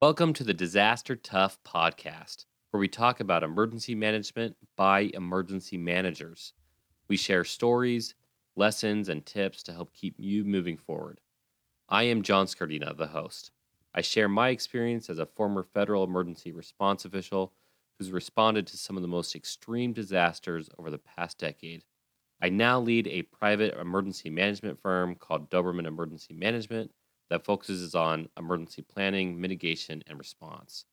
Welcome to the Disaster Tough podcast, where we talk about emergency management by emergency managers. We share stories, lessons, and tips to help keep you moving forward. I am John Scardina, the host. I share my experience as a former federal emergency response official who's responded to some of the most extreme disasters over the past decade. I now lead a private emergency management firm called Doberman Emergency Management that focuses on emergency planning, mitigation, and response.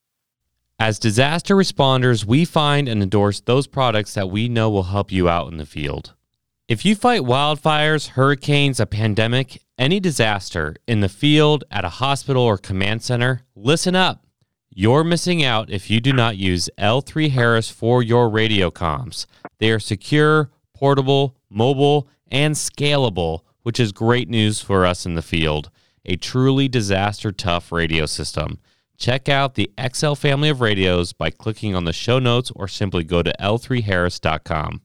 As disaster responders, we find and endorse those products that we know will help you out in the field. If you fight wildfires, hurricanes, a pandemic, any disaster in the field, at a hospital, or command center, listen up. You're missing out if you do not use L3 Harris for your radio comms. They are secure, portable, mobile, and scalable, which is great news for us in the field a truly disaster tough radio system. Check out the XL family of radios by clicking on the show notes or simply go to l3harris.com.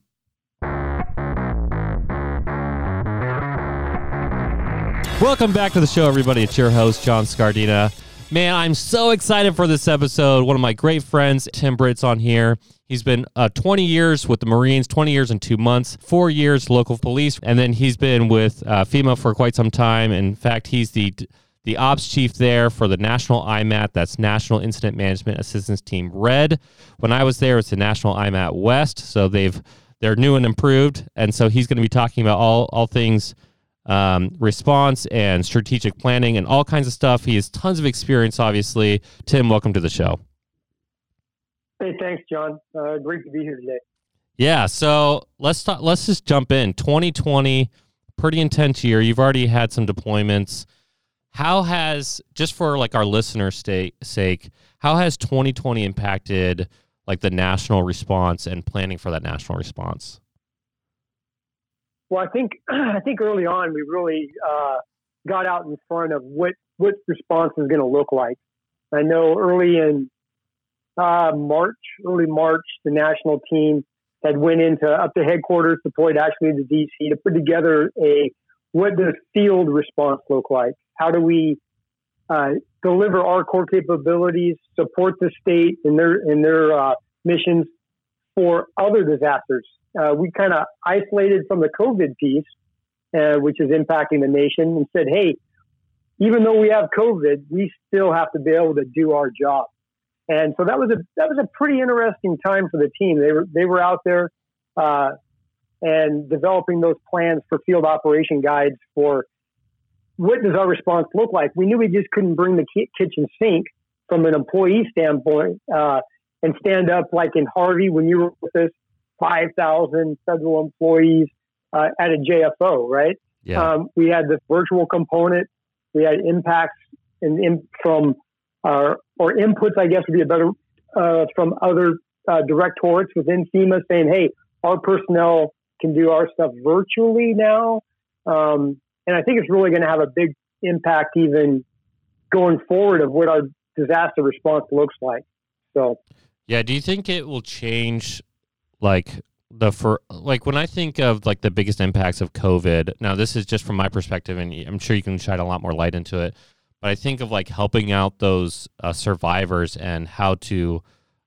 Welcome back to the show, everybody. It's your host, John Scardina. Man, I'm so excited for this episode. One of my great friends, Tim Britt's on here. He's been uh, 20 years with the Marines, 20 years and two months, four years local police, and then he's been with uh, FEMA for quite some time. In fact, he's the the ops chief there for the National IMAT. That's National Incident Management Assistance Team Red. When I was there, it's the National IMAT West. So they've they're new and improved, and so he's going to be talking about all all things um, response and strategic planning and all kinds of stuff. He has tons of experience, obviously. Tim, welcome to the show. Hey, thanks, John. Uh, great to be here today. Yeah, so let's talk, let's just jump in. 2020, pretty intense year. You've already had some deployments. How has just for like our listeners' state, sake, how has 2020 impacted like the national response and planning for that national response? Well, I think I think early on we really uh, got out in front of what what response is going to look like. I know early in uh, March, early March, the national team had went into up to headquarters, deployed actually to DC to put together a what does field response look like? How do we uh, deliver our core capabilities, support the state in their in their uh, missions for other disasters? Uh, we kind of isolated from the COVID piece, uh, which is impacting the nation, and said, "Hey, even though we have COVID, we still have to be able to do our job." And so that was a that was a pretty interesting time for the team. They were they were out there uh, and developing those plans for field operation guides for what does our response look like. We knew we just couldn't bring the kitchen sink from an employee standpoint uh, and stand up like in Harvey when you were with us, five thousand federal employees uh, at a JFO, right? Yeah. Um, we had the virtual component. We had impacts in, in from our, or inputs, I guess would be a better, uh, from other uh, directorates within FEMA saying, hey, our personnel can do our stuff virtually now. Um, and I think it's really going to have a big impact even going forward of what our disaster response looks like. So, yeah, do you think it will change like the for like when I think of like the biggest impacts of COVID? Now, this is just from my perspective, and I'm sure you can shine a lot more light into it but I think of like helping out those uh, survivors and how to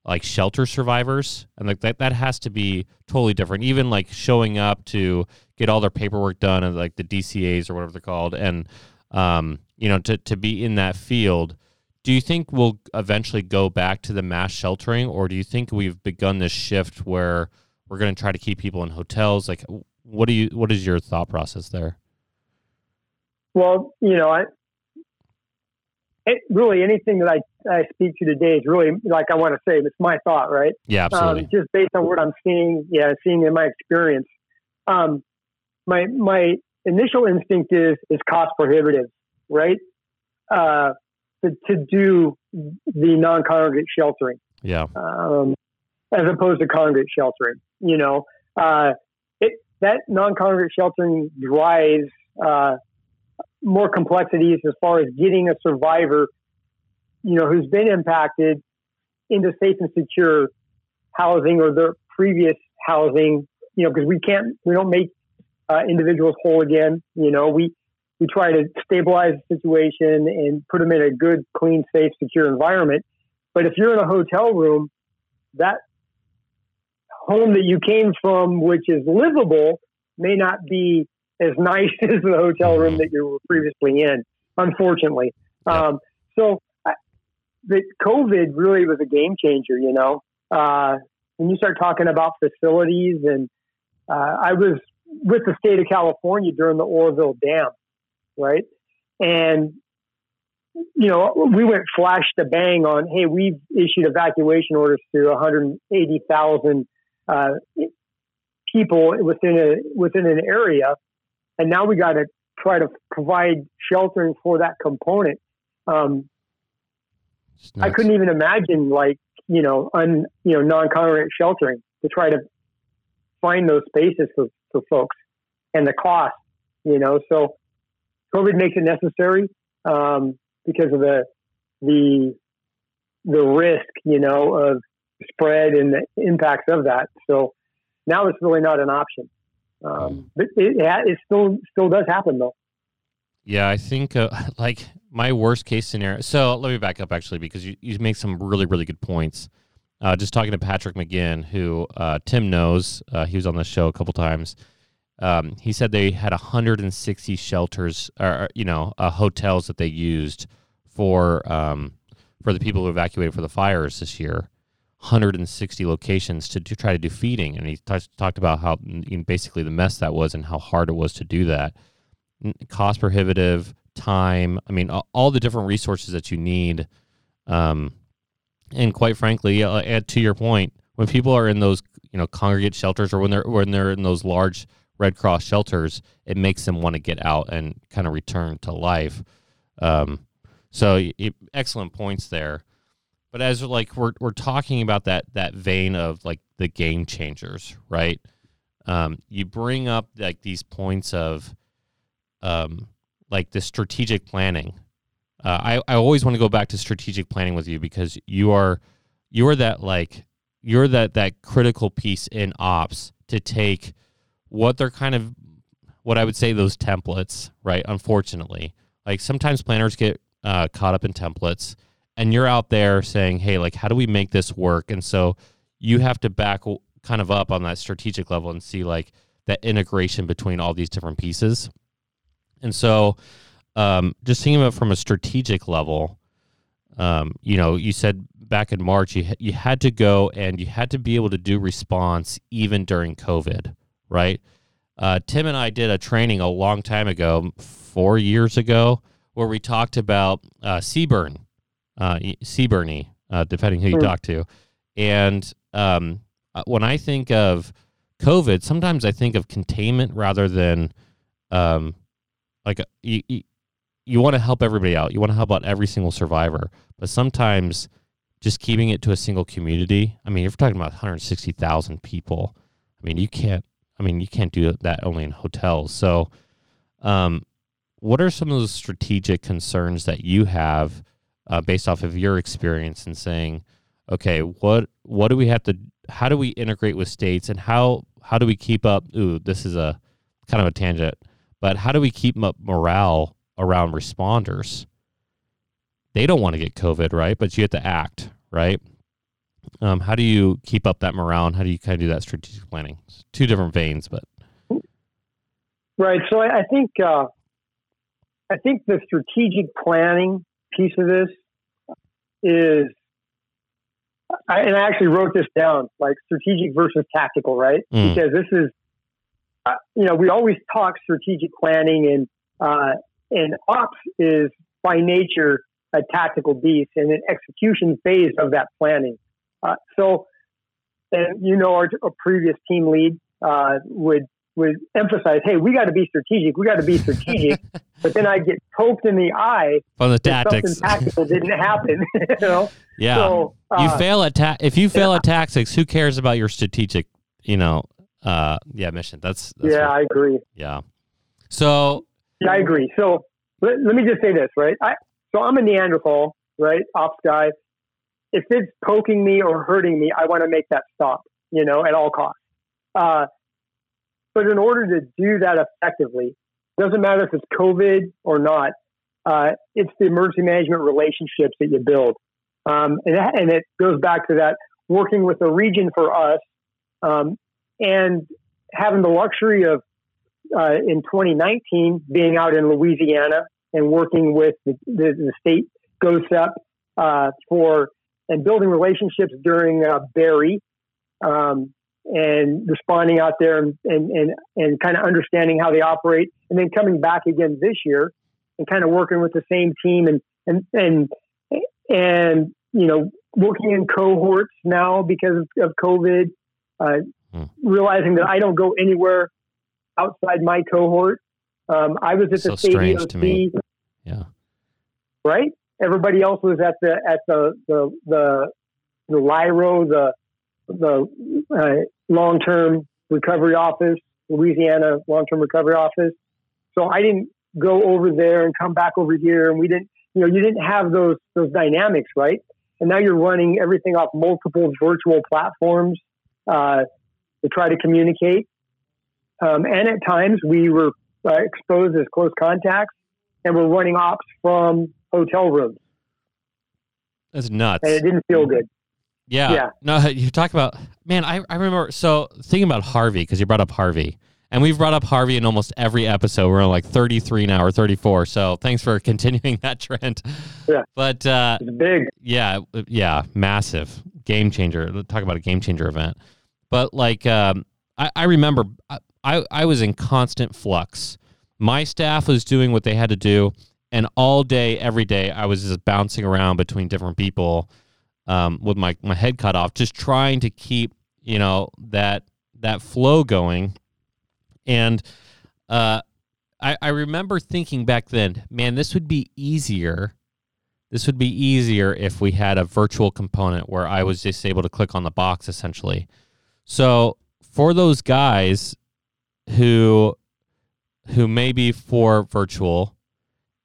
like shelter survivors and like that that has to be totally different even like showing up to get all their paperwork done and like the DCAs or whatever they're called and um you know to to be in that field do you think we'll eventually go back to the mass sheltering or do you think we've begun this shift where we're going to try to keep people in hotels like what do you what is your thought process there well you know I, it, really anything that I, I speak to today is really like I want to say it's my thought, right? Yeah, absolutely. Um, just based on what I'm seeing, yeah, seeing in my experience. Um, my my initial instinct is is cost prohibitive, right? Uh, to, to do the non-congregate sheltering, yeah, um, as opposed to congregate sheltering. You know, uh, it that non-congregate sheltering drives uh, more complexities as far as getting a survivor, you know, who's been impacted into safe and secure housing or their previous housing, you know, because we can't, we don't make uh, individuals whole again. You know, we, we try to stabilize the situation and put them in a good, clean, safe, secure environment. But if you're in a hotel room, that home that you came from, which is livable, may not be as nice as the hotel room that you were previously in, unfortunately. Um, so the COVID really was a game changer, you know. Uh, when you start talking about facilities, and uh, I was with the state of California during the Oroville Dam, right? And you know, we went flash to bang on, hey, we've issued evacuation orders to 180,000 uh, people within a within an area, and now we got to try to provide sheltering for that component. Um, I couldn't even imagine like you know un you know non congregate sheltering to try to find those spaces for, for folks and the cost. You know, so COVID makes it necessary um, because of the the the risk, you know, of spread and the impacts of that. So now it's really not an option. Um, mm. but it, it still still does happen though. Yeah, I think uh, like my worst case scenario. So let me back up actually because you, you make some really really good points. Uh, just talking to Patrick McGinn, who uh, Tim knows, uh, he was on the show a couple times. Um, he said they had 160 shelters, or you know, uh, hotels that they used for um, for the people who evacuated for the fires this year. 160 locations to, to try to do feeding, and he t- talked about how basically the mess that was and how hard it was to do that. Cost prohibitive, time. I mean, all, the different resources that you need. Um, and quite frankly, uh, to your point, when people are in those you know congregate shelters or when they're when they're in those large Red Cross shelters, it makes them want to get out and kind of return to life. Um, so it, excellent points there. But as like we're we're talking about that that vein of like the game changers, right? Um, you bring up like these points of um, like the strategic planning. Uh, I I always want to go back to strategic planning with you because you are you are that like you're that that critical piece in ops to take what they're kind of what I would say those templates, right? Unfortunately, like sometimes planners get uh, caught up in templates, and you're out there saying, "Hey, like, how do we make this work?" And so you have to back kind of up on that strategic level and see like that integration between all these different pieces. And so, um, just thinking about from a strategic level, um, you know, you said back in March you you had to go and you had to be able to do response even during COVID, right? Uh, Tim and I did a training a long time ago, four years ago, where we talked about uh, CBRN, uh, CBRNE, uh, depending who you mm. talk to. And um, uh, when I think of COVID, sometimes I think of containment rather than um, like uh, you, you, you want to help everybody out. You want to help out every single survivor. But sometimes just keeping it to a single community. I mean, if you're talking about 160,000 people, I mean, you can't. I mean, you can't do that only in hotels. So, um, what are some of those strategic concerns that you have uh, based off of your experience in saying, okay, what what do we have to? How do we integrate with states, and how how do we keep up? Ooh, this is a kind of a tangent, but how do we keep up morale around responders? They don't want to get COVID, right? But you have to act, right? Um, how do you keep up that morale, and how do you kind of do that strategic planning? It's two different veins, but right. So I, I think uh, I think the strategic planning piece of this is, I, and I actually wrote this down, like strategic versus tactical, right? Mm. Because this is, uh, you know, we always talk strategic planning, and uh, and ops is by nature a tactical beast and an execution phase of that planning. Uh, so, and you know, our, our previous team lead uh, would would emphasize, "Hey, we got to be strategic. We got to be strategic." but then I get poked in the eye from the tactics. Tactical didn't happen. you know. Yeah. So, uh, you fail at ta- if you fail yeah. at tactics, who cares about your strategic? You know. Uh, yeah, mission. That's, that's yeah, what, I agree. Yeah. So. Yeah, I agree. So let, let me just say this, right? I so I'm a Neanderthal, right? Ops guy. If it's poking me or hurting me, I want to make that stop. You know, at all costs. Uh, but in order to do that effectively, doesn't matter if it's COVID or not. Uh, it's the emergency management relationships that you build, um, and, and it goes back to that working with a region for us, um, and having the luxury of uh, in 2019 being out in Louisiana and working with the, the, the state GOHSEP uh, for and building relationships during uh, Barry um, and responding out there and, and, and, and kind of understanding how they operate and then coming back again this year and kind of working with the same team and, and, and, and, you know, working in cohorts now because of COVID, uh, hmm. realizing that I don't go anywhere outside my cohort. Um, I was at so the DOT. Yeah. Right? Everybody else was at the at the the the, the the the uh, long term recovery office, Louisiana long term recovery office. So I didn't go over there and come back over here, and we didn't. You know, you didn't have those those dynamics, right? And now you're running everything off multiple virtual platforms uh, to try to communicate. Um, and at times we were uh, exposed as close contacts, and we're running ops from hotel rooms. That's nuts. And it didn't feel good. Yeah. Yeah. No, you talk about man. I, I remember so thinking about Harvey because you brought up Harvey, and we've brought up Harvey in almost every episode. We're on like thirty three now or thirty four. So thanks for continuing that trend. Yeah. But uh, it's big. Yeah. Yeah. Massive game changer. talk about a game changer event. But like, um, I, I remember I I was in constant flux. My staff was doing what they had to do, and all day, every day, I was just bouncing around between different people um, with my, my head cut off, just trying to keep you know that that flow going. And uh, I, I remember thinking back then, man, this would be easier. This would be easier if we had a virtual component where I was just able to click on the box essentially. So for those guys who who may be for virtual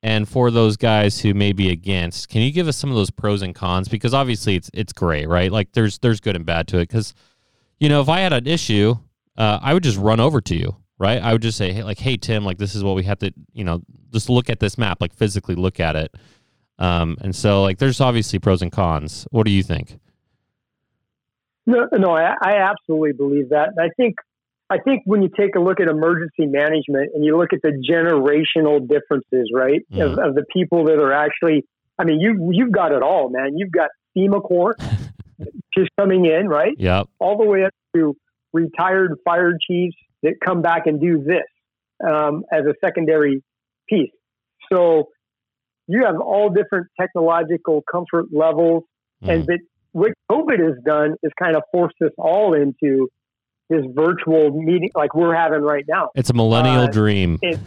and for those guys who may be against, can you give us some of those pros and cons? Because obviously it's it's gray, right? Like there's there's good and bad to it. Because you know, if I had an issue, uh, I would just run over to you, right? I would just say, hey, like, hey Tim, like this is what we have to, you know, just look at this map, like physically look at it. Um, and so like there's obviously pros and cons. What do you think? No, no, I, I absolutely believe that. I think I think when you take a look at emergency management and you look at the generational differences, right, mm. of, of, the people that are actually, I mean, you you've got it all, man. You've got FEMA Corps just coming in, right? Yeah. All the way up to retired fire chiefs that come back and do this um, as a secondary piece. So you have all different technological comfort levels, mm. and that what COVID has done is kind of forced us all into this virtual meeting like we're having right now. It's a millennial uh, dream. It,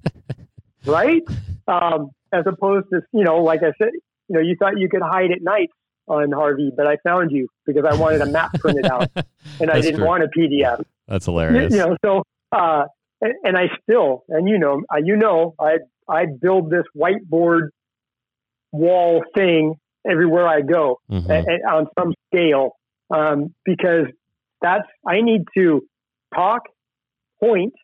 right? Um, as opposed to, you know, like I said, you know, you thought you could hide at night on Harvey, but I found you because I wanted a map printed out and I didn't true. want a PDF. That's hilarious. You know, so, uh, and, and I still, and you know, uh, you know, I, I build this whiteboard wall thing everywhere I go mm-hmm. on some scale um, because that's I need to talk, point,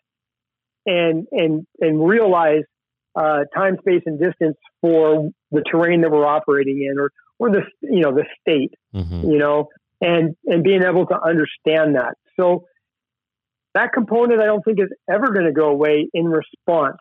and and and realize uh, time, space, and distance for the terrain that we're operating in, or or the you know the state, mm-hmm. you know, and and being able to understand that. So that component, I don't think is ever going to go away in response.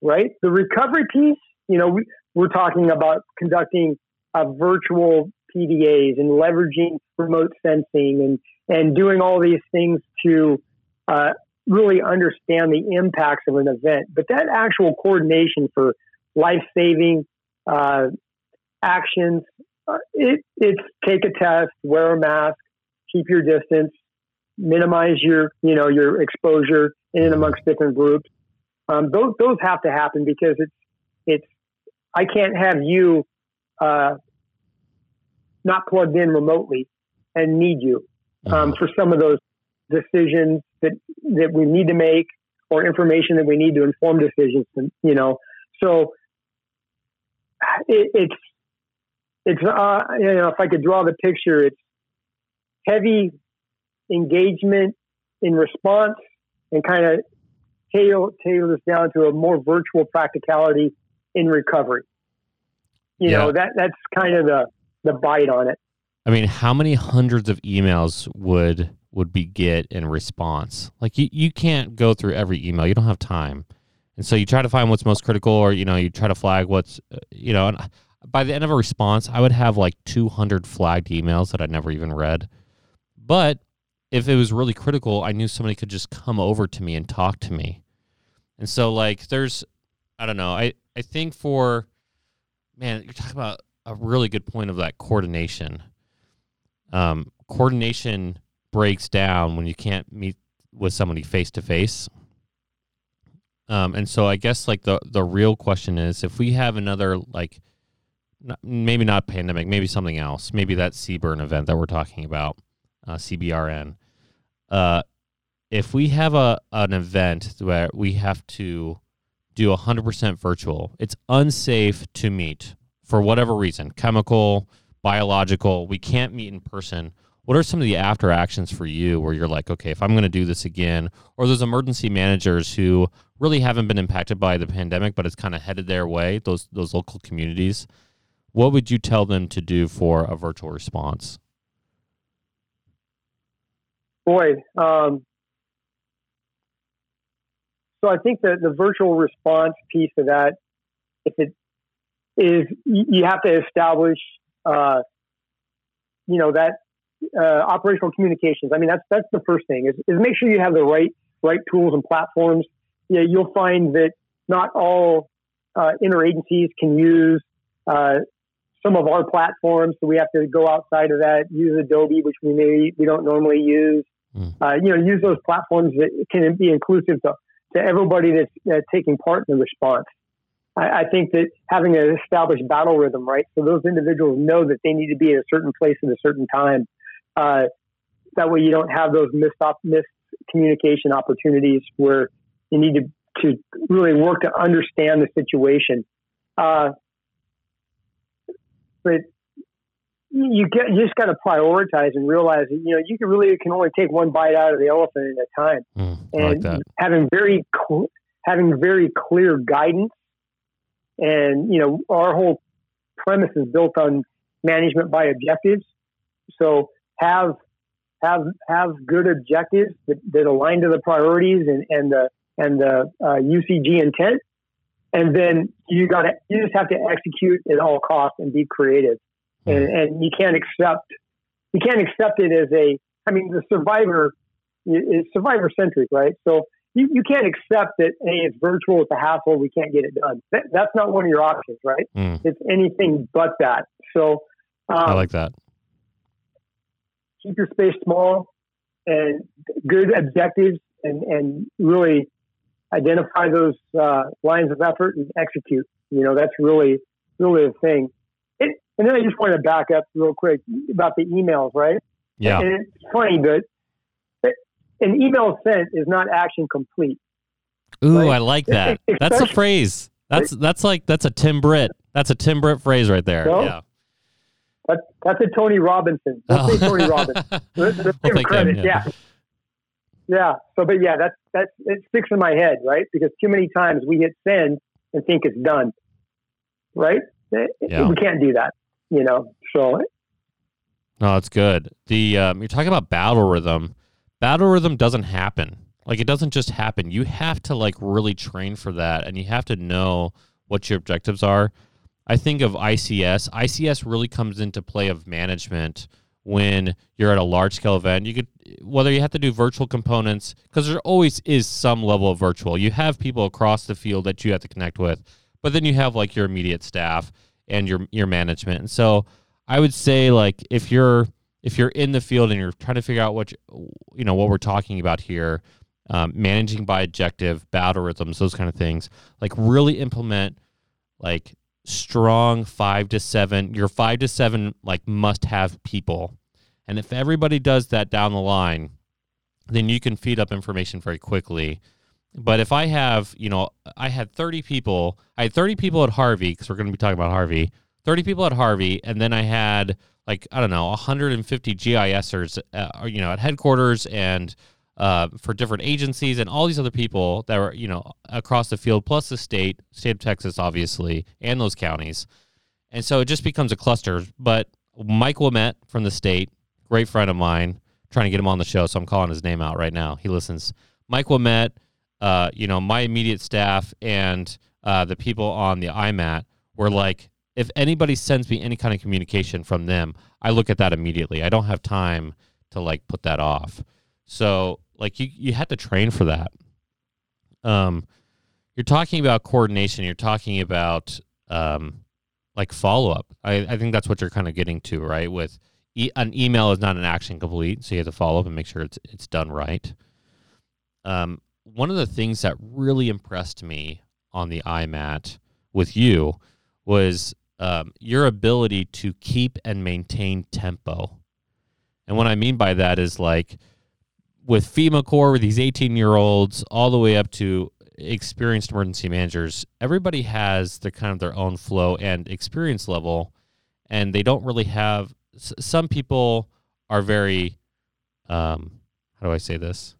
Right, the recovery piece, you know, we, we're talking about conducting a virtual PDAs and leveraging remote sensing and and doing all these things to uh, really understand the impacts of an event. But that actual coordination for life saving uh, actions, uh, it, it's take a test, wear a mask, keep your distance, minimize your you know your exposure in and amongst different groups. Um, those those have to happen because it's it's I can't have you uh, not plugged in remotely and need you um, for some of those decisions that that we need to make or information that we need to inform decisions. You know, so it, it's it's uh, you know if I could draw the picture, it's heavy engagement in response and kind of tail tail this down to a more virtual practicality in recovery. You Yeah. know that that's kind of the the bite on it. I mean, how many hundreds of emails would would be get in response? Like you, you can't go through every email. You don't have time. And so you try to find what's most critical or you know, you try to flag what's uh, you know, and by the end of a response, I would have like 200 flagged emails that I never even read. But if it was really critical, I knew somebody could just come over to me and talk to me. And so like there's I don't know. I I think for man, you're talking about a really good point of that coordination um, coordination breaks down when you can't meet with somebody face to face. And so I guess like the the real question is if we have another like not, maybe not pandemic, maybe something else, maybe that CBRN event that we're talking about, uh, CBRN. Uh, if we have a an event where we have to do 100% virtual, it's unsafe to meet for whatever reason, chemical, biological, we can't meet in person. What are some of the after actions for you where you're like, okay, if I'm going to do this again, or those emergency managers who really haven't been impacted by the pandemic, but it's kind of headed their way, those those local communities, what would you tell them to do for a virtual response? Boy, um, so I think that the virtual response piece of that, if it is, you have to establish, uh, you know, that uh, operational communications. I mean, that's that's the first thing is, is make sure you have the right right tools and platforms. Yeah, you'll find that not all uh, interagencies can use uh, some of our platforms, so we have to go outside of that. Use Adobe, which we may we don't normally use. Mm. Uh, you know, use those platforms that can be inclusive to, to everybody that's uh, taking part in the response. I, I think that having an established battle rhythm, right? So those individuals know that they need to be at a certain place at a certain time. Uh, that way, you don't have those missed op- missed communication opportunities where you need to to really work to understand the situation. Uh, but you get you just got to prioritize and realize that you know you can really can only take one bite out of the elephant at a time Mm, I like and having very cl- having very clear guidance and you know our whole premise is built on management by objectives. So have have have good objectives that, that align to the priorities and and the and the uh, UCG intent. And then you got to you just have to execute at all costs and be creative. And, and you can't accept you can't accept it as a I mean the survivor is survivor centric, right? So you, you can't accept that hey, it's virtual, it's a hassle, we can't get it done. That, that's not one of your options, right? Mm, It's anything but that. So um, I like that. keep your space small and good objectives and, and really identify those uh, lines of effort and execute. You know, that's really, really the thing. It, and then I just want to back up real quick about the emails, right? Yeah. And it's funny, but an email sent is not action complete. Ooh, Right. I like that. That's a phrase. That's that's like that's a Tim Britt. That's a Tim Britt phrase right there. No? Yeah. That's that's a Tony Robinson. Let's say Tony Robinson. Let's, let's We'll give him take credit. yeah. yeah. yeah. So, but yeah, that's that's it sticks in my head, right? Because too many times we hit send and think it's done, right? Eh, Yeah. We can't do that, you know. So No, that's good. The um, you're talking about battle rhythm. Battle rhythm doesn't happen. Like it doesn't just happen. You have to like really train for that, and you have to know what your objectives are. I think of ICS. ICS really comes into play of management when you're at a large scale event. You could whether you have to do virtual components because there always is some level of virtual. You have people across the field that you have to connect with, but then you have like your immediate staff and your your management. And so I would say like if you're if you're in the field and you're trying to figure out what you, you know what we're talking about here, um, managing by objective, battle rhythms, those kind of things, like really implement like strong five to seven. Your five to seven like must have people, and if everybody does that down the line, then you can feed up information very quickly. But if I have, you know, I had 30 people, I had 30 people at Harvey because we're going to be talking about Harvey. 30 people at Harvey, and then I had like I don't know 150 GISers, uh, you know, at headquarters and uh, for different agencies and all these other people that were, you know, across the field, plus the state, state of Texas, obviously, and those counties. And so it just becomes a cluster. But Mike Wilmette from the state, great friend of mine, trying to get him on the show. So I'm calling his name out right now. He listens. Mike Wilmette, uh, you know, my immediate staff and uh, the people on the IMAT were like, if anybody sends me any kind of communication from them, I look at that immediately. I don't have time to like put that off. So like you you had to train for that. Um, you're talking about coordination. You're talking about um, like follow up. I, I think that's what you're kind of getting to, right? With e- an email is not an action complete, so you have to follow up and make sure it's it's done right. Um, one of the things that really impressed me on the IMAT with you was um, your ability to keep and maintain tempo. And what I mean by that is like with FEMA Corps, with these 18 year olds, all the way up to experienced emergency managers, everybody has their kind of their own flow and experience level, and they don't really have. Some people are very, um, how do I say this?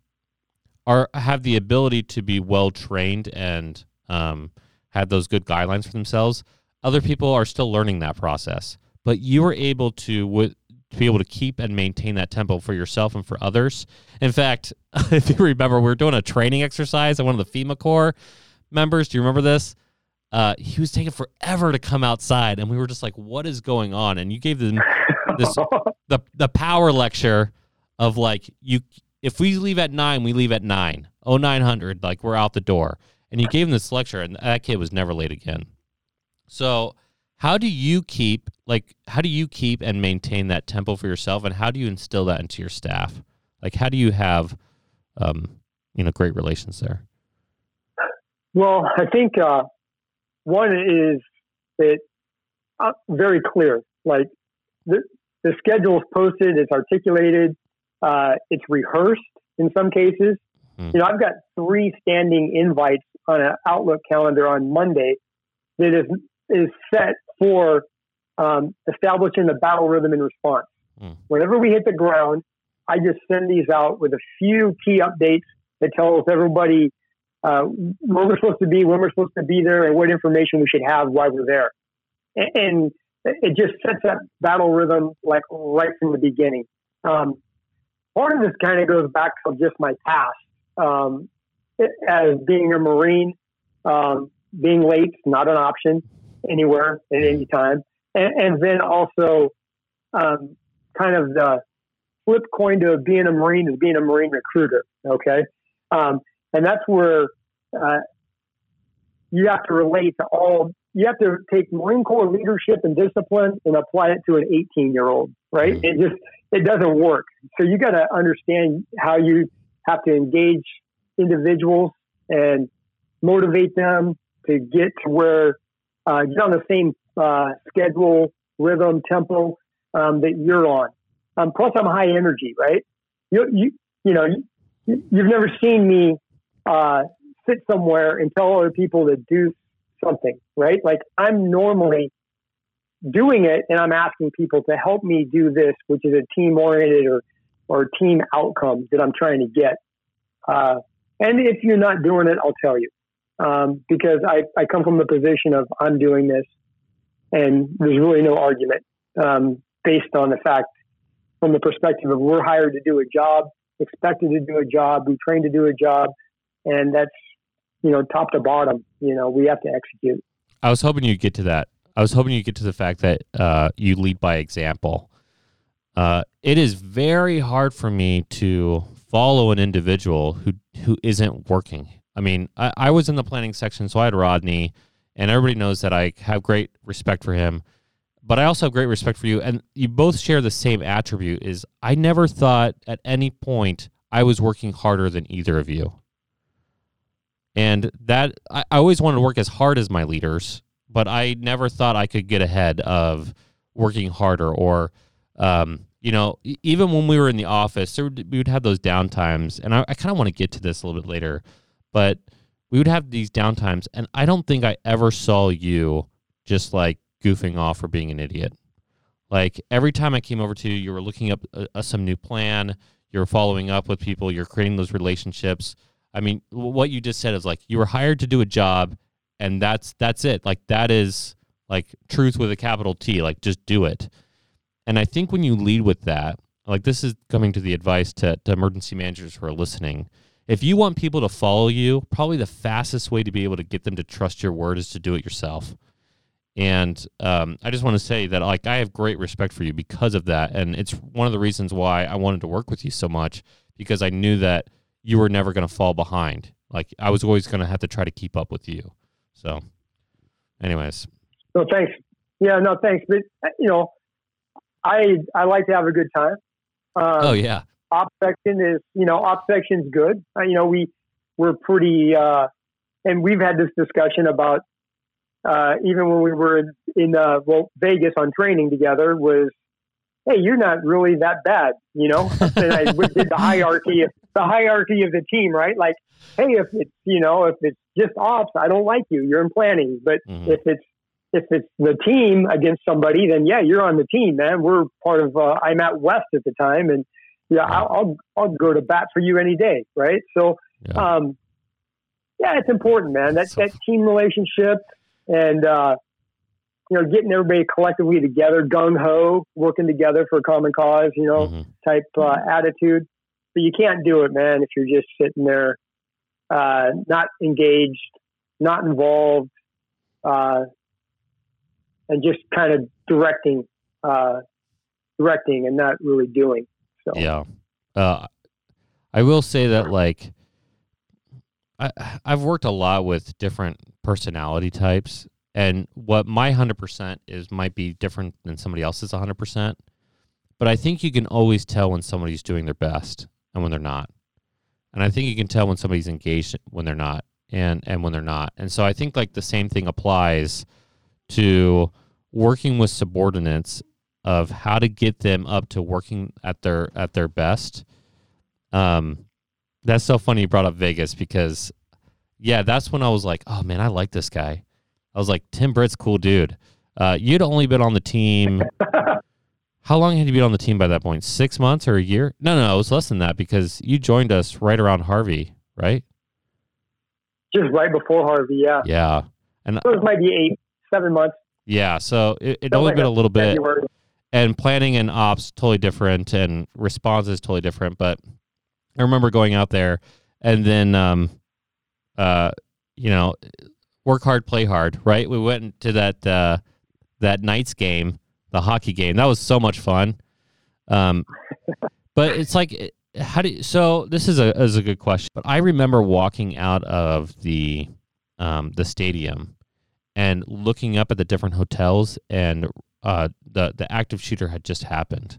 Are have the ability to be well trained and um, had those good guidelines for themselves. Other people are still learning that process, but you were able to to be able to keep and maintain that tempo for yourself and for others. In fact, if you remember, we were doing a training exercise at one of the FEMA Corps members. Do you remember this? Uh, he was taking forever to come outside, and we were just like, "What is going on?" And you gave them this the the power lecture of like you if we leave at nine, we leave at nine. Oh nine hundred, like we're out the door. And you gave him this lecture, and that kid was never late again. So how do you keep like how do you keep and maintain that tempo for yourself and how do you instill that into your staff? Like how do you have um you know great relations there? Well i think uh one is it uh, very clear. Like the the schedule is posted it's articulated uh it's rehearsed in some cases. Hmm. you know i've got three standing invites on an outlook calendar on monday that is is set for um, establishing the battle rhythm and response. Mm. Whenever we hit the ground, I just send these out with a few key updates that tells everybody uh, where we're supposed to be, when we're supposed to be there, and what information we should have while we're there. And, and it just sets that battle rhythm like right from the beginning. Um, part of this kind of goes back to just my past um, as being a Marine. Um, being late not an option anywhere at any time. And, and then also, um, kind of the flip coin to being a Marine is being a Marine recruiter. Okay. Um, and that's where, uh, you have to relate to all, you have to take Marine Corps leadership and discipline and apply it to an 18 year old, right? It just, it doesn't work. So you got to understand how you have to engage individuals and motivate them to get to where uh, get on the same uh, schedule, rhythm, tempo um, that you're on. Um, plus, I'm high energy, right? You you you know you, you've never seen me uh, sit somewhere and tell other people to do something, right? Like I'm normally doing it, and I'm asking people to help me do this, which is a team oriented or or team outcome that I'm trying to get. Uh, and if you're not doing it, I'll tell you um, because I, I come from the position of I'm doing this, and there's really no argument um, based on the fact from the perspective of we're hired to do a job, expected to do a job, we trained to do a job, and that's you know top to bottom. You know we have to execute. I was hoping you'd get to that. I was hoping you'd get to the fact that uh, you lead by example. Uh, it is very hard for me to follow an individual who who isn't working. I mean, I, I was in the planning section, so I had Rodney, and everybody knows that I have great respect for him. But I also have great respect for you, and you both share the same attribute: is I never thought at any point I was working harder than either of you. And that I, I always wanted to work as hard as my leaders, but I never thought I could get ahead of working harder or um, you know, even when we were in the office, we would have those downtimes, and I, I kind of want to get to this a little bit later, but we would have these downtimes, and I don't think I ever saw you just like goofing off or being an idiot. Like every time I came over to you, you were looking up uh, uh, some new plan. you're following up with people, you're creating those relationships. I mean, what you just said is like you were hired to do a job, and that's that's it. Like that is like truth with a capital T. Like just do it. And I think when you lead with that, like this is coming to the advice to, to emergency managers who are listening. If you want people to follow you, probably the fastest way to be able to get them to trust your word is to do it yourself. And um, I just want to say that like I have great respect for you because of that, and it's one of the reasons why I wanted to work with you so much because I knew that you were never going to fall behind. Like I was always going to have to try to keep up with you. So, anyways. No, thanks. Yeah, no, thanks. But you know, I I like to have a good time. Um, oh yeah. Op section is you know op section's good. Uh, you know we we're pretty uh, and we've had this discussion about uh, even when we were in, in uh, well Vegas on training together was hey you're not really that bad you know and I did the hierarchy of the hierarchy of the team right like hey if it's you know if it's just ops I don't like you you're in planning but mm-hmm. if it's if it's the team against somebody, then yeah, you're on the team, man. We're part of. Uh, I'm at West at the time, and yeah, I'll, I'll, I'll go to bat for you any day, right? So, yeah, um, yeah it's important, man. That that team relationship and uh, you know getting everybody collectively together, gung ho, working together for a common cause, you know, mm-hmm. type uh, attitude. But you can't do it, man, if you're just sitting there, uh, not engaged, not involved. Uh, and just kind of directing, uh, directing and not really doing. So yeah, uh, I will say that like I I've worked a lot with different personality types, and what my hundred percent is might be different than somebody else's hundred percent. But I think you can always tell when somebody's doing their best and when they're not. And I think you can tell when somebody's engaged when they're not and and when they're not. And so I think like the same thing applies to working with subordinates of how to get them up to working at their at their best. Um, that's so funny you brought up Vegas because, yeah, that's when I was like, oh man, I like this guy. I was like, Tim Britt's cool dude. Uh, you'd only been on the team. How long had you been on the team by that point? Six months or a year? No, no, it was less than that because you joined us right around Harvey, right? Just right before Harvey, yeah. Yeah, and so it was maybe eight, seven months. Yeah, so it, it only like been a little bit, February. And planning and ops totally different, and response is totally different. But I remember going out there, and then, um, uh, you know, work hard, play hard. Right? We went to that uh, that night's game, the hockey game. That was so much fun. Um, but it's like, how do you, so? This is a is a good question. But I remember walking out of the um, the stadium and looking up at the different hotels, and uh, the the active shooter had just happened.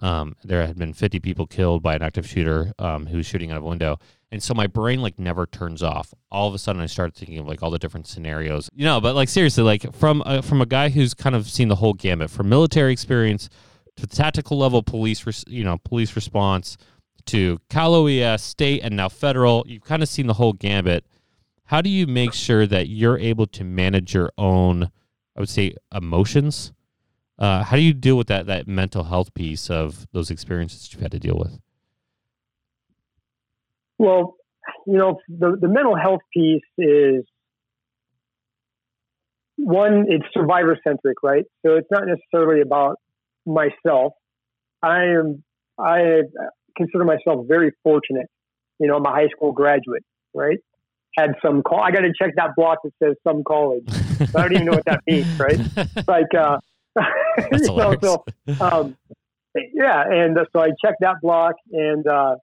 Um, there had been 50 people killed by an active shooter um, who was shooting out of a window. And so my brain like never turns off. All of a sudden, I started thinking of like all the different scenarios, you know. But like seriously, like from uh, from a guy who's kind of seen the whole gamut, from military experience to tactical level police, res- you know, police response to Cal OES, state, and now federal. You've kind of seen the whole gambit how do you make sure that you're able to manage your own i would say emotions uh, how do you deal with that that mental health piece of those experiences you've had to deal with well you know the, the mental health piece is one it's survivor centric right so it's not necessarily about myself i am i consider myself very fortunate you know i'm a high school graduate right had some call. I got to check that block that says some college. I don't even know what that means, right? Like, uh, you know, so, um, yeah, and uh, so I checked that block, and uh,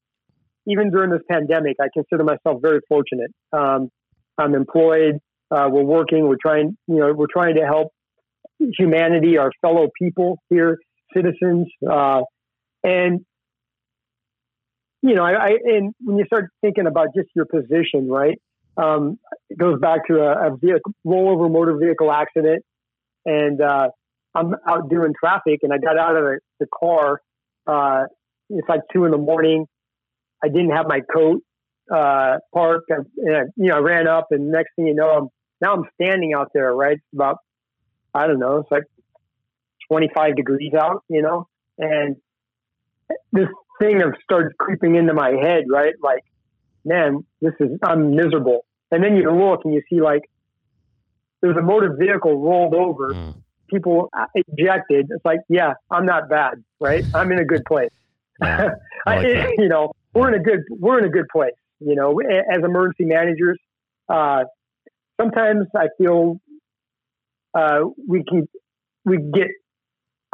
even during this pandemic, I consider myself very fortunate. Um, I'm employed. Uh, we're working. We're trying. You know, we're trying to help humanity, our fellow people here, citizens, uh, and you know, I, I, and when you start thinking about just your position, right? Um, it goes back to a, a vehicle, rollover motor vehicle accident, and uh, I'm out doing traffic, and I got out of the, the car. Uh, it's like two in the morning. I didn't have my coat uh, parked, and, and you know, I ran up, and next thing you know, I'm now I'm standing out there. Right, about I don't know, it's like 25 degrees out, you know, and this thing of starts creeping into my head, right? Like, man, this is I'm miserable. And then you look and you see like there's a motor vehicle rolled over, Mm. People ejected. It's like, yeah, I'm not bad, right? I'm in a good place. Yeah, I like you know, we're in a good we're in a good place. You know, as emergency managers, uh, sometimes I feel uh, we can we get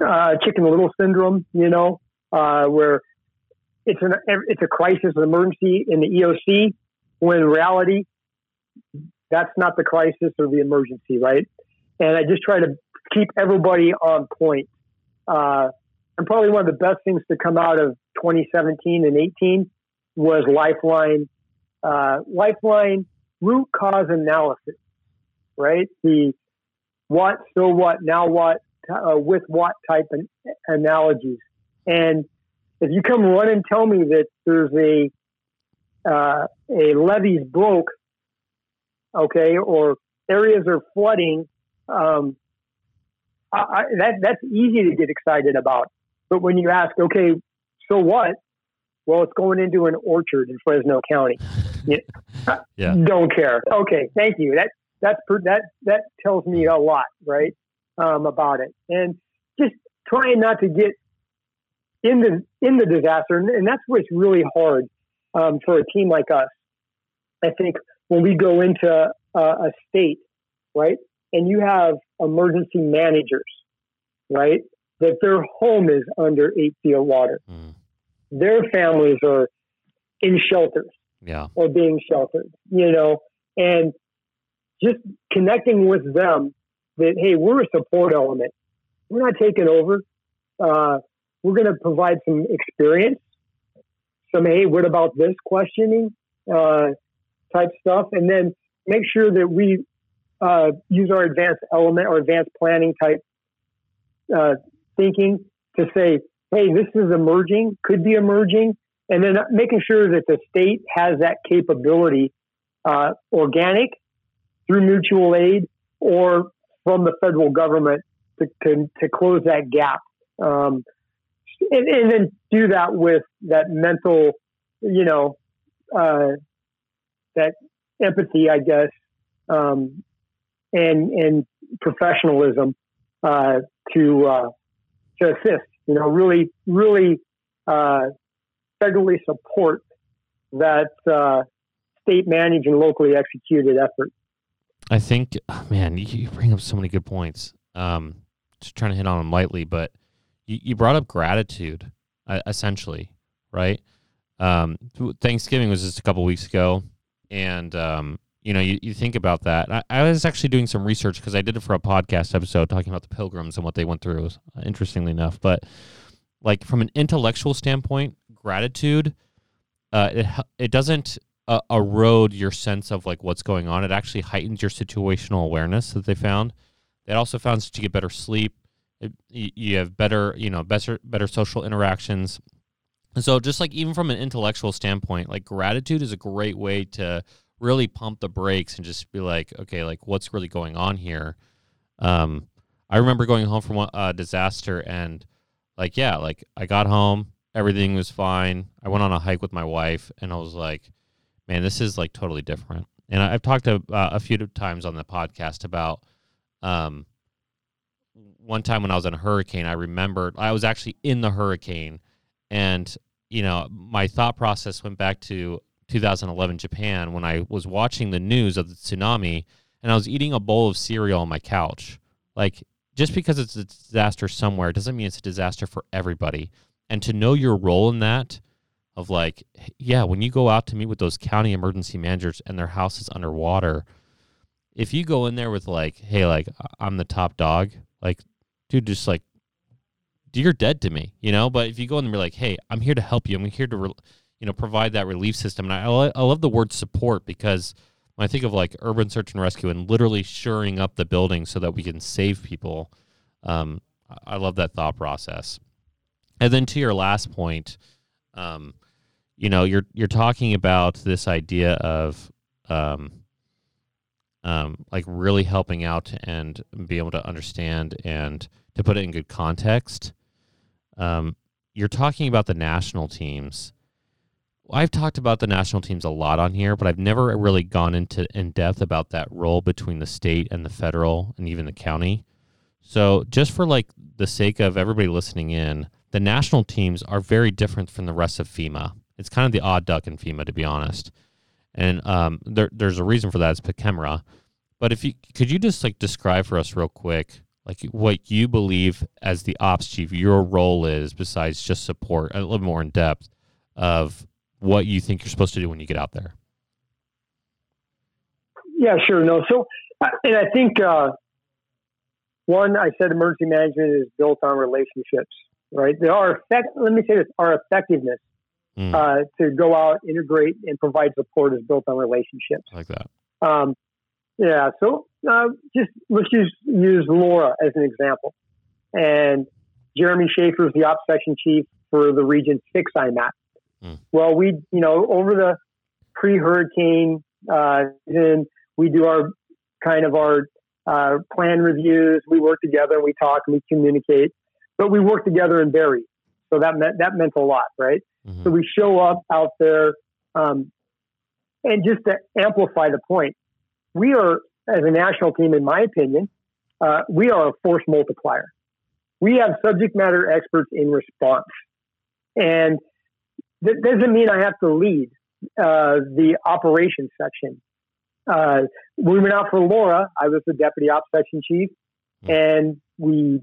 uh, chicken little syndrome. You know, uh, where it's an it's a crisis, an emergency in the EOC, when in reality, that's not the crisis or the emergency, right? And I just try to keep everybody on point. Uh, and probably one of the best things to come out of 2017 and 18 was Lifeline, uh, Lifeline root cause analysis, right? The what, so what, now what, uh, with what type an analogies. And if you come run and tell me that there's a uh, a levee's broke, okay, or areas are flooding, um, I, I, that that's easy to get excited about. But when you ask, okay, so what? Well, it's going into an orchard in Fresno County. Yeah. Don't care. Okay, thank you. That that's that that tells me a lot, right, um, about it. And just trying not to get in the in the disaster, and, and that's what's really hard um, for a team like us. I think when we go into a, a state, right, and you have emergency managers, right, that their home is under eight feet of water, Mm. their families are in shelters Yeah. or being sheltered, you know, and just connecting with them that, hey, we're a support element. We're not taking over. Uh, we're going to provide some experience, some, hey, what about this questioning uh, type stuff, and then make sure that we uh, use our advanced element or advanced planning type uh, thinking to say, hey, this is emerging, could be emerging, and then making sure that the state has that capability, uh, organic through mutual aid or from the federal government to, to, to close that gap. Um, and, and then do that with that mental, you know, uh, that empathy, I guess, um, and and professionalism uh, to uh, to assist. You know, really, really uh, federally support that uh, state managed and locally executed effort. I think, man, you, bring up so many good points. Um, just trying to hit on them lightly, but you, you brought up gratitude, essentially, right? Um, Thanksgiving was just a couple weeks ago, and um, you know, you, you think about that. I, I was actually doing some research because I did it for a podcast episode talking about the pilgrims and what they went through. uh, Interestingly enough, but like from an intellectual standpoint, gratitude, uh, it it doesn't uh, erode your sense of like what's going on. It actually heightens your situational awareness that they found. They also found that you get better sleep. It, you, you have better, you know, better better social interactions. And so, just like even from an intellectual standpoint, like gratitude is a great way to really pump the brakes and just be like, okay, like what's really going on here. Um, I remember going home from a uh, disaster and like, yeah, like I got home, everything was fine. I went on a hike with my wife, and I was like, man, this is like totally different. And I've talked to, uh, a few times on the podcast about um, one time when I was in a hurricane. I remembered I was actually in the hurricane, and you know my thought process went back to 2011 Japan when I was watching the news of the tsunami, and I was eating a bowl of cereal on my couch. Like just because it's a disaster somewhere doesn't mean it's a disaster for everybody. And to know your role in that of like, yeah, when you go out to meet with those county emergency managers and their house is underwater, if you go in there with like, hey, like I'm the top dog, like, dude, just like, you're dead to me, you know. But if you go in and be like, hey, I'm here to help you, I'm here to, re- you know, provide that relief system. And I, I, love the word support because when I think of like urban search and rescue and literally shoring up the building so that we can save people, um, I- love that thought process. And then to your last point, um, you know, you're you're talking about this idea of um, um, like really helping out and be able to understand and to put it in good context. Um, you're talking about the national teams. I've talked about the national teams a lot on here, but I've never really gone into in depth about that role between the state and the federal and even the county. So, just for like the sake of everybody listening in, the national teams are very different from the rest of FEMA. It's kind of the odd duck in FEMA, to be honest. And um, there, there's a reason for that. It's PKEMRA. But if you could you just like describe for us real quick, like what you believe as the ops chief, your role is besides just support, a little more in depth of what you think you're supposed to do when you get out there. Yeah, sure. No, so and I think uh, one, I said emergency management is built on relationships, right? There are effect. Let me say this: our effectiveness mm. uh, to go out, integrate, and provide support is built on relationships. Like that. Um, yeah. So uh, just let's use use Laura as an example, and Jeremy Schaefer is the ops section chief for the Region Six IMAT. Mm. Well, we you know over the pre-hurricane, uh, and we do our kind of our uh, plan reviews. We work together and we talk and we communicate, but we work together in Barry. So that meant that meant a lot, right? Mm-hmm. So we show up out there, um, and just to amplify the point, we are, as a national team, in my opinion, uh, we are a force multiplier. We have subject matter experts in response. And that doesn't mean I have to lead uh, the operations section. Uh, we went out for Laura. I was the deputy ops section chief, hmm. and we,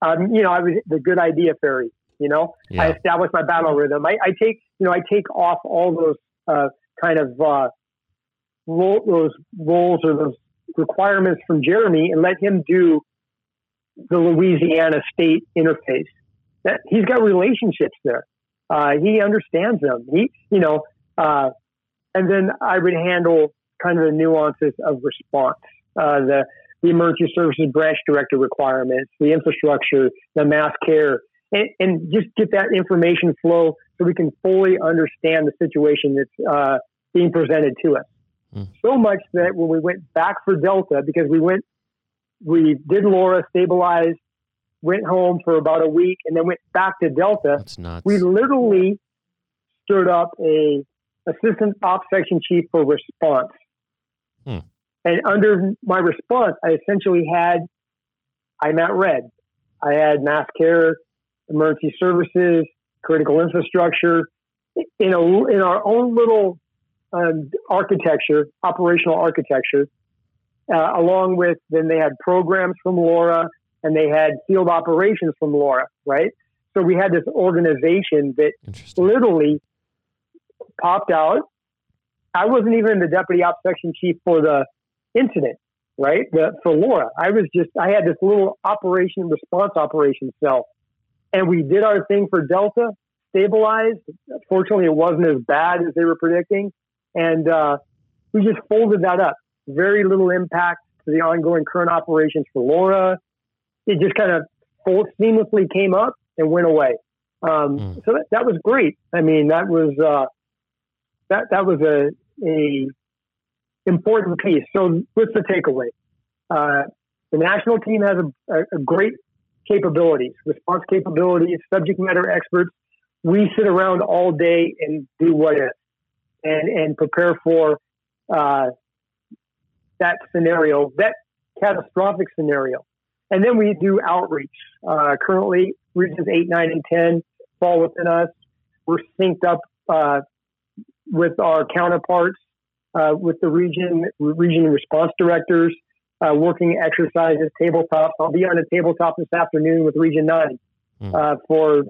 um, you know, I was the good idea fairy. You know, yeah. I established my battle rhythm. I, I, take, you know, I take off all those uh, kind of uh, role, those roles or those requirements from Jeremy and let him do the Louisiana state interface. That he's got relationships there. Uh, he understands them. He, you know, uh, and then I would handle kind of the nuances of response, uh, the the emergency services branch director requirements, the infrastructure, the mass care, and, and, just get that information flow so we can fully understand the situation that's uh, being presented to us. Mm. So much that when we went back for Delta, because we went, we did Laura stabilize, went home for about a week, and then went back to Delta. We literally stood up a assistant ops section chief for response. Hmm. And under my response, I essentially had IMAT red. I had mass care, emergency services, critical infrastructure in a in our own little um, architecture, operational architecture, uh, along with then they had programs from Laura and they had field operations from Laura, right? So we had this organization that literally popped out. I wasn't even the deputy ops section chief for the incident, right? The, for Laura, I was just I had this little operation response operation cell, and we did our thing for Delta, stabilized. Fortunately, it wasn't as bad as they were predicting, and uh, we just folded that up. Very little impact to the ongoing current operations for Laura. It just kind of full, seamlessly came up and went away. Um, mm. So that, that, was great. I mean, that was uh, that that was a a important piece. So what's the takeaway? Uh, the national team has a, a, a, great capabilities, response capabilities, subject matter experts. We sit around all day and do what if and, and prepare for uh, that scenario, that catastrophic scenario. And then we do outreach. Uh, currently, regions 8, 9, and 10 fall within us. We're synced up uh, with our counterparts, uh, with the region, region response directors, uh, working exercises, tabletops. I'll be on a tabletop this afternoon with Region 9 mm. for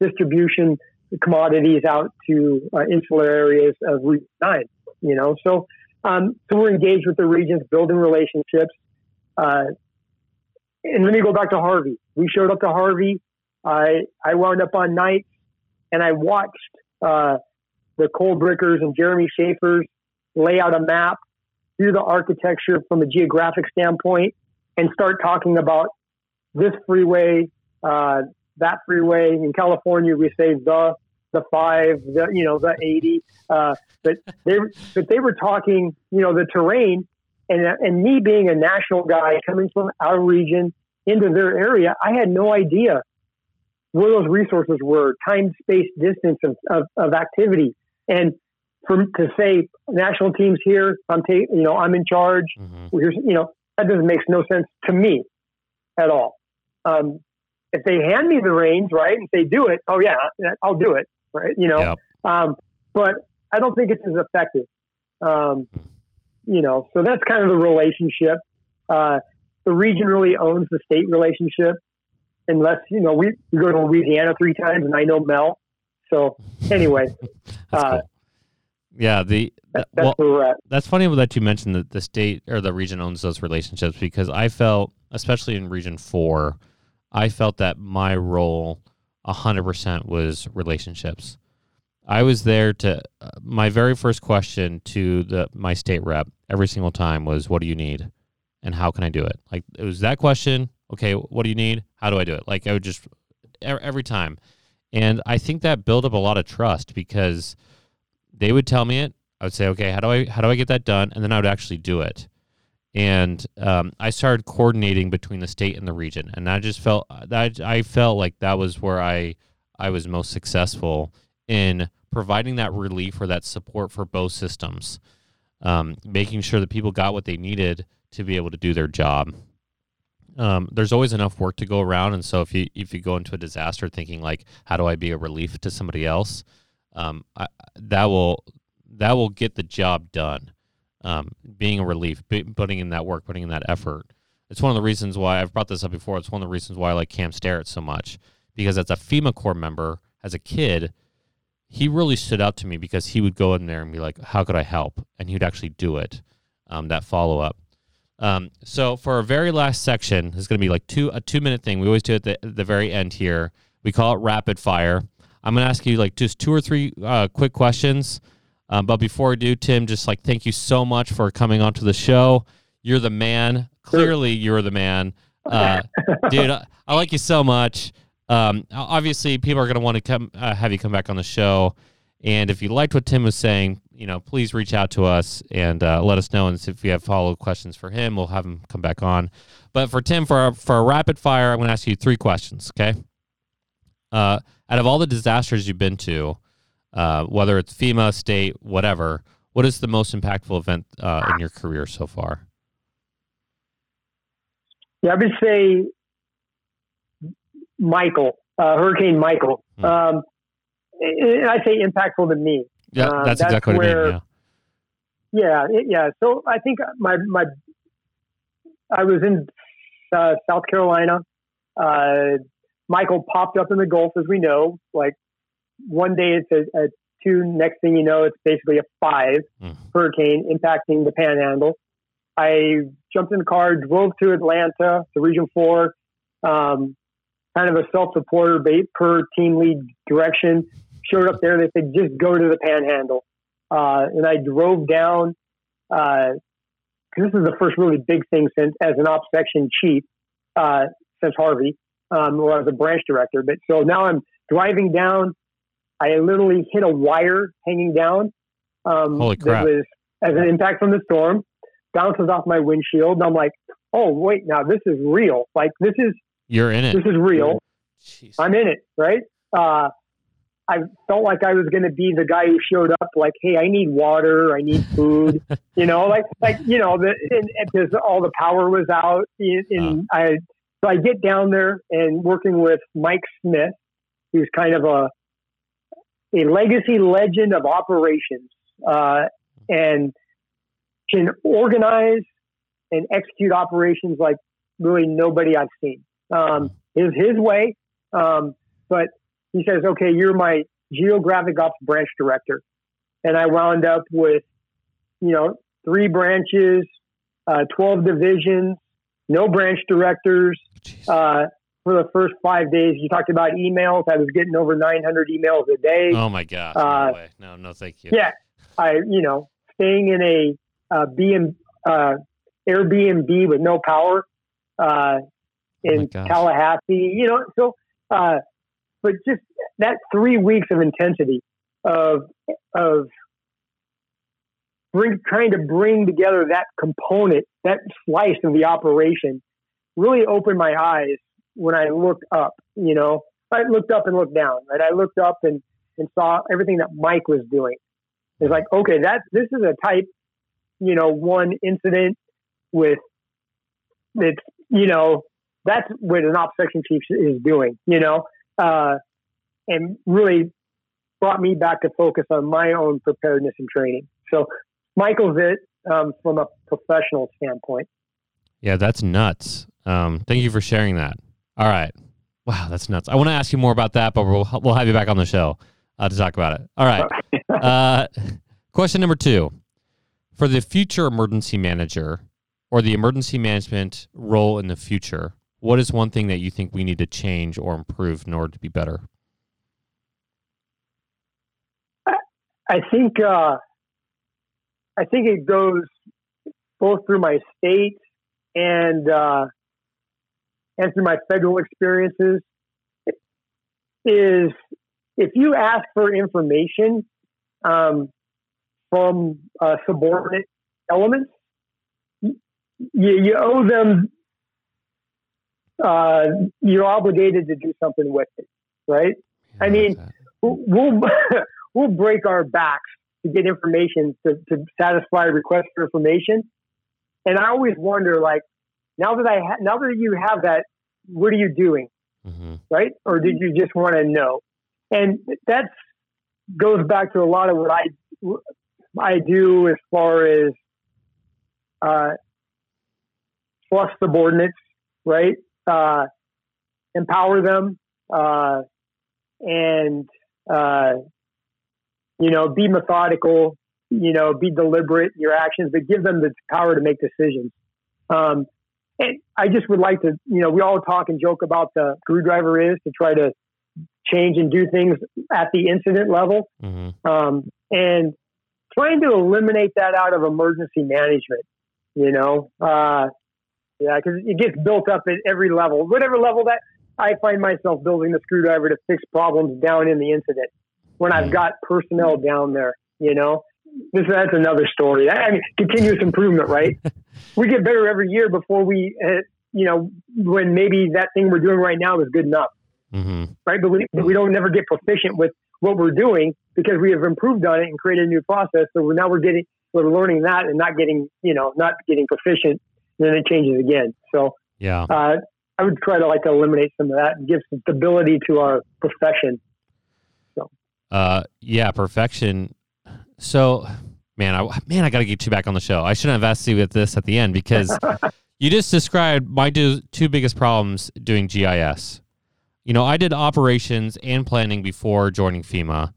distribution commodities out to uh, insular areas of Region 9, you know. So, um, so we're engaged with the regions, building relationships. Uh, and let me go back to Harvey. We showed up to Harvey. I, I wound up on nights and I watched uh, the Cole Brickers and Jeremy Schaefer's lay out a map, do the architecture from a geographic standpoint, and start talking about this freeway, uh, that freeway. In California, we say the the five, the you know the eighty. Uh, but they but they were talking, you know, the terrain, and and me being a national guy coming from our region into their area, I had no idea where those resources were, time, space, distance of, of, of activity. And for to say national teams here, I'm taking, you know, I'm in charge. Mm-hmm. Here's, you know, that doesn't make no sense to me at all. Um, if they hand me the reins, right, and say do it, oh yeah, I'll do it, right? You know, yep. um, but I don't think it's as effective. Um, you know, so that's kind of the relationship. Uh, the region really owns the state relationship, unless you know we, we go to Louisiana three times, and I know Mel. So anyway, uh, cool. yeah, the that's, that's well, That's funny that you mentioned that the state or the region owns those relationships because I felt, especially in Region Four, I felt that my role hundred percent was relationships. I was there to uh, my very first question to the my state rep every single time was, "What do you need?" and how can I do it? Like it was that question. Okay, what do you need? How do I do it? Like I would just every time, and I think that built up a lot of trust because they would tell me it. I would say, okay, how do I how do I get that done? And then I would actually do it. And um, I started coordinating between the state and the region, and I just felt that I felt like that was where I I was most successful in providing that relief or that support for both systems, um, making sure that people got what they needed to be able to do their job. Um, there's always enough work to go around, and so if you if you go into a disaster thinking like, how do I be a relief to somebody else, um, I, that will that will get the job done. Um, being a relief, putting in that work, putting in that effort. It's one of the reasons why I've brought this up before. It's one of the reasons why I like Cam Starrett so much because as a FEMA Corps member, as a kid, he really stood out to me because he would go in there and be like, "How could I help?" and he would actually do it. Um, that follow up. Um, so for our very last section, it's going to be like two a two minute thing. We always do it at the, the very end here. We call it rapid fire. I'm going to ask you like just two or three uh, quick questions. Um, but before I do, Tim, just like thank you so much for coming onto the show. You're the man. Clearly, you're the man, uh, dude. I, I, like you so much. Um, obviously, people are going to want to come uh, have you come back on the show. And if you liked what Tim was saying, you know, please reach out to us and uh, let us know. And if you have follow up questions for him, we'll have him come back on. But for Tim, for a, for a rapid fire, I'm going to ask you three questions. Okay. Uh, out of all the disasters you've been to, uh, whether it's FEMA, state, whatever, what is the most impactful event uh, in your career so far? Yeah, I would say Michael, uh, Hurricane Michael. Hmm. Um, I say impactful to me. Yeah, uh, that's, that's exactly where, what I mean. Yeah. Yeah, it, yeah. So I think my my I was in uh, South Carolina. Uh, Michael popped up in the Gulf, as we know. Like one day it's a, a two, next thing you know, it's basically a five mm. hurricane impacting the Panhandle. I jumped in the car, drove to Atlanta, to Region Four, um, kind of a self-supporter bait per team lead direction showed up there. and They said, just go to the panhandle. Uh, and I drove down, because uh, this is the first really big thing since as an ops section chief uh, since Harvey, um, or as a branch director. But so now I'm driving down. I literally hit a wire hanging down. Um, Holy crap. That was as an impact from the storm, bounces off my windshield. And I'm like, oh, wait, now this is real. Like, this is. You're in it. This is real. Jeez. I'm in it, right? Uh, I felt like I was going to be the guy who showed up, like, "Hey, I need water, I need food," you know, like, like you know, the because all the power was out, and, uh. I so I get down there and working with Mike Smith, who's kind of a a legacy legend of operations, uh, and can organize and execute operations like really nobody I've seen. Um, is his way, um, but he says, okay, you're my geographic ops branch director. And I wound up with, you know, three branches, uh, 12 divisions, no branch directors. Uh, for the first five days, you talked about emails. I was getting over 900 emails a day. Oh my God. Uh, no, no, thank you. Yeah. I, you know, staying in a, uh, BM, uh, Airbnb with no power, uh, in oh Tallahassee, you know, so, uh, but just that three weeks of intensity of of bring trying to bring together that component, that slice of the operation, really opened my eyes when I looked up. You know, I looked up and looked down. Right, I looked up and and saw everything that Mike was doing. It's like, okay, that this is a type, you know, one incident with it's you know that's what an ops section chief is doing, you know, uh, and really brought me back to focus on my own preparedness and training. So Michael's it um, from a professional standpoint. Yeah, that's nuts. Um, thank you for sharing that. All right. Wow, that's nuts. I want to ask you more about that, but we'll we'll have you back on the show uh, to talk about it. All right. uh, question number two: For the future emergency manager or the emergency management role in the future, what is one thing that you think we need to change or improve in order to be better? I think uh, I think it goes both through my state and uh, and through my federal experiences. Is if you ask for information um, from uh, subordinate elements, you, you owe them. Uh, you're obligated to do something with it, right? I mean, we'll we'll break our backs to get information to, to satisfy a request for information. And I always wonder, like, now that I ha- now that you have that, what are you doing, mm-hmm. right? Or did you just want to know? And that goes back to a lot of what I I do as far as uh, trust subordinates, right? Uh, empower them uh, and uh, you know, be methodical, you know, be deliberate in your actions, but give them the power to make decisions. Um, and I just would like to, you know, we all talk and joke about the screwdriver is to try to change and do things at the incident level. Mm-hmm. Um, and trying to eliminate that out of emergency management, you know, uh, yeah, because it gets built up at every level, whatever level that I find myself building the screwdriver to fix problems down in the incident when I've mm. got personnel down there, you know. This, that's another story. I mean, continuous improvement, right? we get better every year before we, uh, you know, when maybe that thing we're doing right now is good enough, mm-hmm. right? But we, we don't never get proficient with what we're doing because we have improved on it and created a new process. So now we're getting, we're learning that and not getting, you know, not getting proficient. Then it changes again. So yeah, uh, I would try to like eliminate some of that and give some stability to our profession uh, yeah, perfection. So, man, I man, I got to get you back on the show. I shouldn't have asked you with this at the end because you just described my two, two biggest problems doing GIS. You know, I did operations and planning before joining FEMA,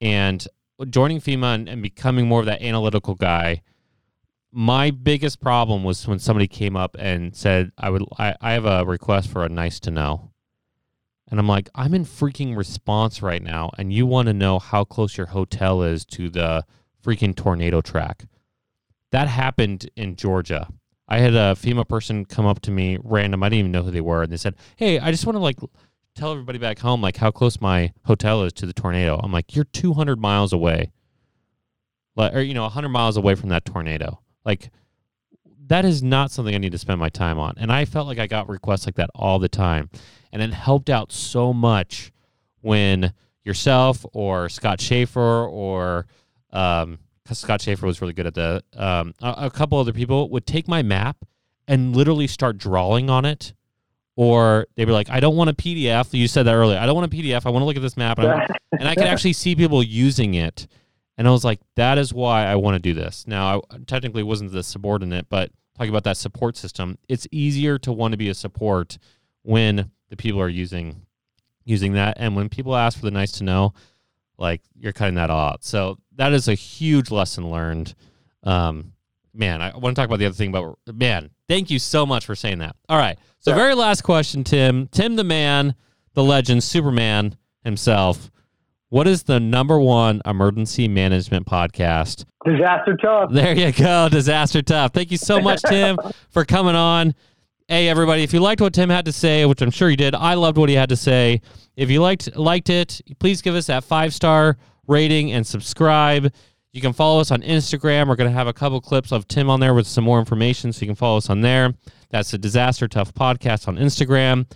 and joining FEMA and, and becoming more of that analytical guy. My biggest problem was when somebody came up and said, "I would, I, I have a request for a nice to know." And I'm like, I'm in freaking response right now, and you want to know how close your hotel is to the freaking tornado track. That happened in Georgia. I had a FEMA person come up to me random. I didn't even know who they were, and they said, "Hey, I just want to like tell everybody back home like how close my hotel is to the tornado." I'm like, "You're 200 miles away, like, or you know, 100 miles away from that tornado. Like, that is not something I need to spend my time on." And I felt like I got requests like that all the time and it helped out so much when yourself or Scott Schaefer or um, Scott Schaefer was really good at the um, a, a couple other people would take my map and literally start drawing on it or they were like, I don't want a PDF. You said that earlier. I don't want a PDF. I want to look at this map. And, and I could actually see people using it. And I was like, that is why I want to do this. Now, I technically wasn't the subordinate, but talking about that support system, it's easier to want to be a support when the people are using using that. And when people ask for the nice to know, like you're cutting that off. So that is a huge lesson learned. Um, man, I want to talk about the other thing, but man, thank you so much for saying that. All right. So, very last question, Tim. Tim, the man, the legend, Superman himself. What is the number one emergency management podcast? Disaster Tough. There you go. Disaster Tough. Thank you so much, Tim, for coming on. Hey everybody, if you liked what Tim had to say, which I'm sure you did, I loved what he had to say. If you liked liked it, please give us that five star rating and subscribe. You can follow us on Instagram. We're going to have a couple clips of Tim on there with some more information, so you can follow us on there. That's the Disaster Tough Podcast on Instagram.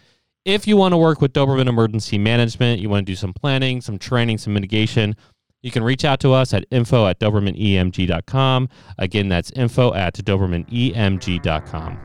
If you want to work with Doberman Emergency Management, you want to do some planning, some training, some mitigation, you can reach out to us at info at dobermanemg.com. Again, that's info at dobermanemg.com.